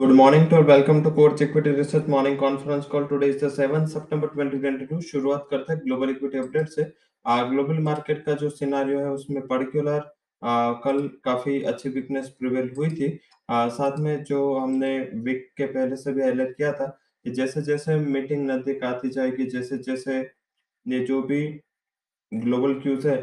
Good morning to all. Welcome to Coach Equity Research Morning Conference Call. Today is the 7th September 2022. शुरुआत करते हैं global equity update से global market का जो scenario है उसमें पर्टिकुलर कल काफ़ी अच्छी वीकनेस प्रिवेल हुई थी आ, साथ में जो हमने वीक के पहले से भी हाईलाइट किया था कि जैसे जैसे मीटिंग नज़दीक आती जाएगी जैसे जैसे ये जो भी ग्लोबल क्यूज है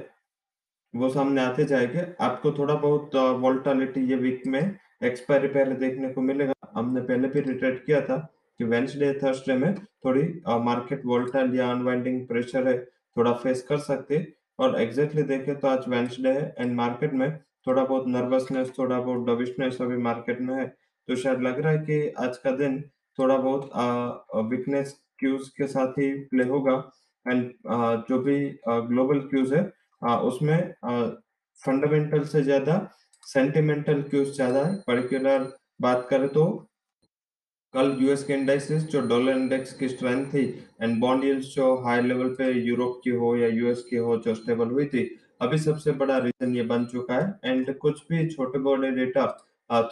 वो सामने आते जाएँगे आपको थोड़ा बहुत वोल्टालिटी ये वीक में एक्सपायरी पहले देखने को मिलेगा हमने पहले भी रिटेट किया था कि वेंसडे थर्सडे में थोड़ी मार्केट वोल्टाइल या अनवाइंडिंग प्रेशर है, थोड़ा फेस कर सकते और एग्जैक्टली देखें तो आज वेंसडे है एंड मार्केट में थोड़ा बहुत नर्वसनेस थोड़ा बहुत डविशनेस अभी मार्केट में है। तो शायद लग रहा है कि आज का दिन थोड़ा बहुत वीकनेस क्यूज के साथ ही प्ले होगा। एंड जो भी ग्लोबल क्यूज है उसमें फंडामेंटल से ज़्यादा सेंटिमेंटल क्यूज ज़्यादा है पर्टिकुलर बात करें तो कल यूएस के इंडेक्सेस जो डॉलर इंडेक्स की स्ट्रेंथ थी एंड बॉन्ड जो हाई लेवल पे यूरोप की हो या यूएस की हो, जो स्टेबल हुई थी, अभी सबसे बड़ा रीजन ये बन चुका है एंड कुछ भी छोटे बड़े डेटा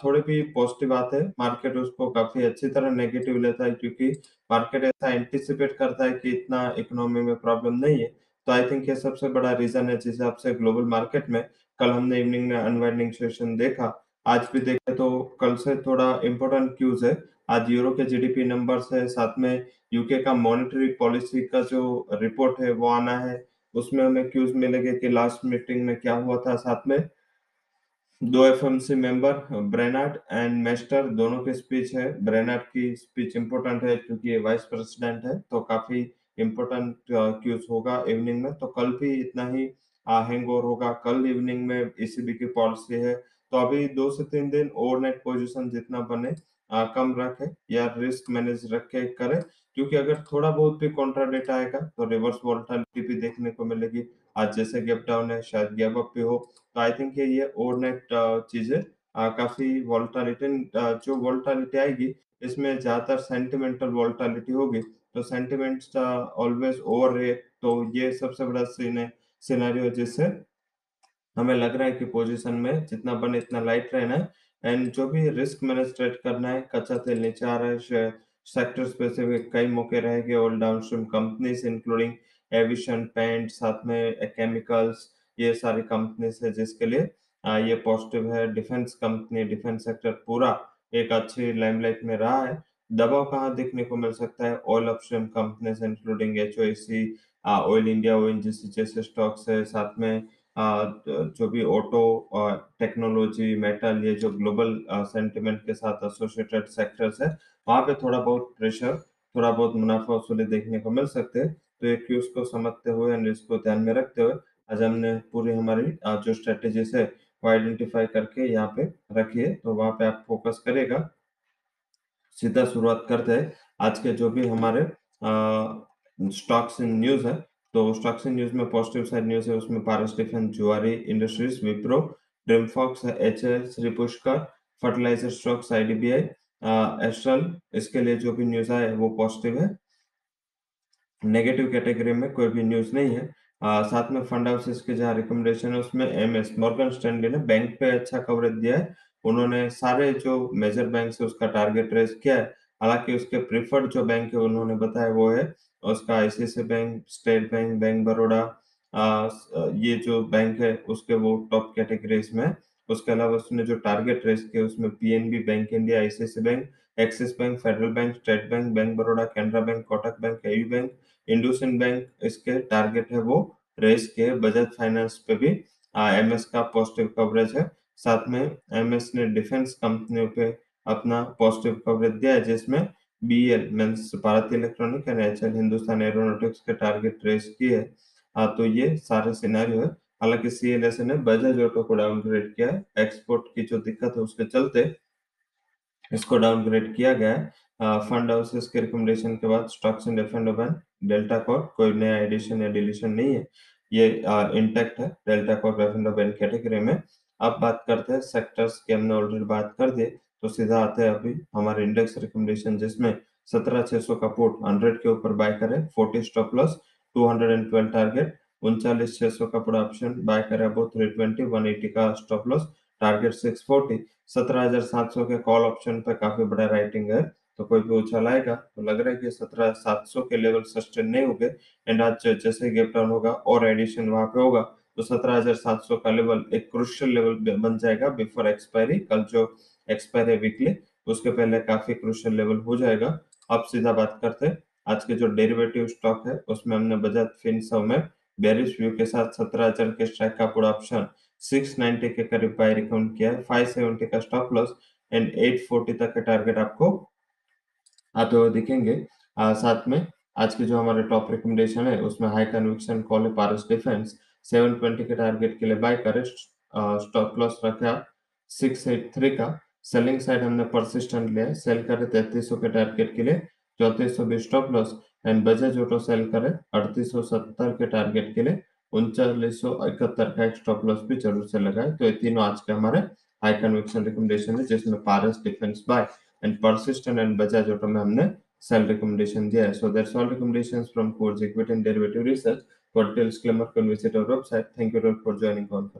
थोड़े भी पॉजिटिव आते हैं मार्केट उसको काफ़ी अच्छी तरह नेगेटिव लेता है, क्योंकि मार्केट ऐसा एंटिसिपेट करता है कि इतना इकोनॉमी में प्रॉब्लम नहीं है तो आई थिंक ये सबसे बड़ा रीजन है जिस हिसाब से ग्लोबल मार्केट में, कल हमने इवनिंग में अनवाइंडिंग सेशन देखा आज भी देखे तो कल से थोड़ा इम्पोर्टेंट क्यूज है। आज यूरो के जीडीपी नंबर्स है, साथ में यूके का मॉनेटरी पॉलिसी का जो रिपोर्ट है, वो आना है। उसमें हमें क्यूज मिलेंगे कि लास्ट मीटिंग में क्या हुआ था, साथ में दो FMC member Brainard and Mester दोनों की स्पीच है। ब्रेनार्ड की स्पीच इम्पोर्टेंट है, क्योंकि ये वाइस प्रेसिडेंट है तो काफ़ी इम्पोर्टेंट क्यूज होगा इवनिंग में। तो कल भी इतना ही हैंग ओवर होगा। कल इवनिंग में ईसीबी की पॉलिसी है तो अभी दो से तीन दिन ओवरनाइट पोजीशन जितना बने आ, कम रखे या रिस्क मैनेज रख करे। क्योंकि अगर थोड़ा बहुत भी कॉन्ट्रा डेटा आएगा तो रिवर्स वोल्टालिटी भी देखने को मिलेगी। आज जैसे गैप डाउन है शायद गैप अप भी हो। तो आई थिंक ये ये ओवरनाइट चीज़ें काफ़ी वोल्टालिटी जो वोल्टालिटी आएगी इसमें ज़्यादातर सेंटिमेंटल वोल्टालिटी होगी। तो सेंटिमेंट्स ऑलवेज ओवर रेट तो ये सबसे बड़ा सीन है सिनेरियो जिससे हमें लग रहा है कि पोजीशन में जितना बने इतना लाइट रहना है। एंड जो भी रिस्क मैनेज ट्रेड करना है कच्चा तेल नीचे आ रहा है सेक्टर स्पेसिफिक कई मौके रहेंगे all downstream companies including aviation paint साथ में केमिकल्स ये सारी कंपनीज़ है जिसके लिए आ, ये पॉजिटिव है। डिफेंस कंपनी डिफेंस सेक्टर पूरा एक अच्छी लाइमलाइट में रहा है। दबाव कहाँ देखने को मिल सकता है? Oil upstream companies including H oil India O जैसे स्टॉक्स है। साथ में जो भी ऑटो टेक्नोलॉजी मेटल ये जो ग्लोबल सेंटिमेंट के साथ एसोसिएटेड सेक्टर्स है, वहाँ पे थोड़ा बहुत प्रेशर थोड़ा बहुत मुनाफा वसूली देखने को मिल सकते हैं। तो एक क्यूज को समझते हुए एंड इसको ध्यान में रखते हुए आज हमने पूरी हमारी जो स्ट्रेटेजी है, वो आइडेंटिफाई करके यहाँ पे रखी है तो वहाँ पे आप फोकस करेगा सीधा शुरुआत करते हैं। आज के जो भी हमारे स्टॉक्स इन न्यूज़ है तो स्टॉक्स न्यूज़ में पॉजिटिव साइड न्यूज़ है उसमें Paras defence Zuari industries Wipro Dreamfolks H L Shree Pushkar fertiliser stocks IDBI Astral इसके लिए जो भी न्यूज़ आए वो पॉजिटिव है। नेगेटिव कैटेगरी में कोई भी न्यूज़ नहीं है। आ, साथ में फंड हाउसेस के जहाँ रिकमेंडेशन है उसमें एम एस मॉर्गन स्टैंडली ने बैंक पे अच्छा कवरेज दिया है। उन्होंने सारे जो मेजर बैंक है उसका टारगेट रेस किया है। हालाँकि उसके प्रीफर्ड जो बैंक है उन्होंने बताया वो है उसका ICIC bank state bank bank Baroda ये जो बैंक है, उसके वो टॉप कैटेगरीज में। उसके अलावा उसने जो टारगेट रेस किया, उसमें PNB bank India ICIC bank Axis bank Federal bank state bank bank Baroda Canara bank Kotak bank AU bank IndusInd bank इसके टारगेट है वो रेस के बजाज फाइनेंस पे भी एमएस का पॉजिटिव कवरेज है। साथ में एमएस ने डिफेंस कंपनियों पे अपना पॉजिटिव कवरेज दिया है, जिसमें BL means Bharatiya electronic and HL Hindustan aeronautics के टारगेट रेस किए। है तो ये सारे सिनेरियो है। हालाँकि सीएलएस ने बजाज ऑटो को डाउनग्रेड किया है। एक्सपोर्ट की जो दिक्कत है, उसके चलते इसको डाउनग्रेड किया गया है। फंड हाउसेस के रिकमेंडेशन के बाद stocks in F and Delta corp कोई नया एडिशन या डिलीशन नहीं है। ये इंटेक्ट है Delta corp F and category में। अब बात करते हैं सेक्टर्स की। हमने ऑलरेडी बात कर दी। तो सीधा आते हैं अभी हमारे इंडेक्स रिकमेंडेशन जिसमें सत्रह छह सौ का पोर्ट हंड्रेड के ऊपर बाय करें forty stop loss two hundred and twelve target उनचालीस छह सौ का पूरा ऑप्शन बाय करें about three twenty one eighty का स्टॉप लॉस टारगेट 640 17700 के कॉल ऑप्शन पे काफ़ी बड़ा राइटिंग है तो कोई भी उछाल आएगा तो लग रहा है कि 17700 के लेवल सस्टेन नहीं होंगे एंड आज जैसे गैप डाउन होगा, और एडिशन वहाँ पे होगा तो 17700 का लेवल एक क्रुशियल लेवल बन जाएगा बिफोर एक्सपायरी कल जो एक्सपायरी है वीकली उसके पहले काफ़ी क्रुशियल लेवल हो जाएगा। अब सीधा बात करते हैं। आज के जो डेरिवेटिव स्टॉक है उसमें हमने बजाज फिनसर्व में बेरिश व्यू के साथ 17000 के स्ट्राइक का पूरा ऑप्शन 690 के करीब बाय रिकाउंट किया है। 570 का स्टॉप लॉस एंड 840 तक के टारगेट आपको आते हुए दिखेंगे। आ, साथ में आज के जो हमारे टॉप रिकमेंडेशन है उसमें हाई कन्विक्शन कॉल है पारस डिफेंस 720 के टारगेट के लिए बाय करे स्टॉप लॉस रखा 683 का। सेलिंग साइड हमने परसिस्टेंट लिया सेल करे 3300 के टारगेट के लिए, चौतीस सौ बीस stop loss and Bajaj auto sell करे अड़तीस सौ सत्तर के टारगेट के लिए, उनचालीस सौ इकहत्तर का एक स्टॉप लॉस भी ज़रूर से लगाए। तो ये तीनों आज के हमारे हाई कन्विक्शन रिकमेंडेशन है, जिसमें Paras defence buy and Persistent and Bajaj auto में हमने सेल रिकमेंडेशन दिया है। So that's all recommendations from course equity and derivative research For details, click on visit our website. Thank you all for joining conference.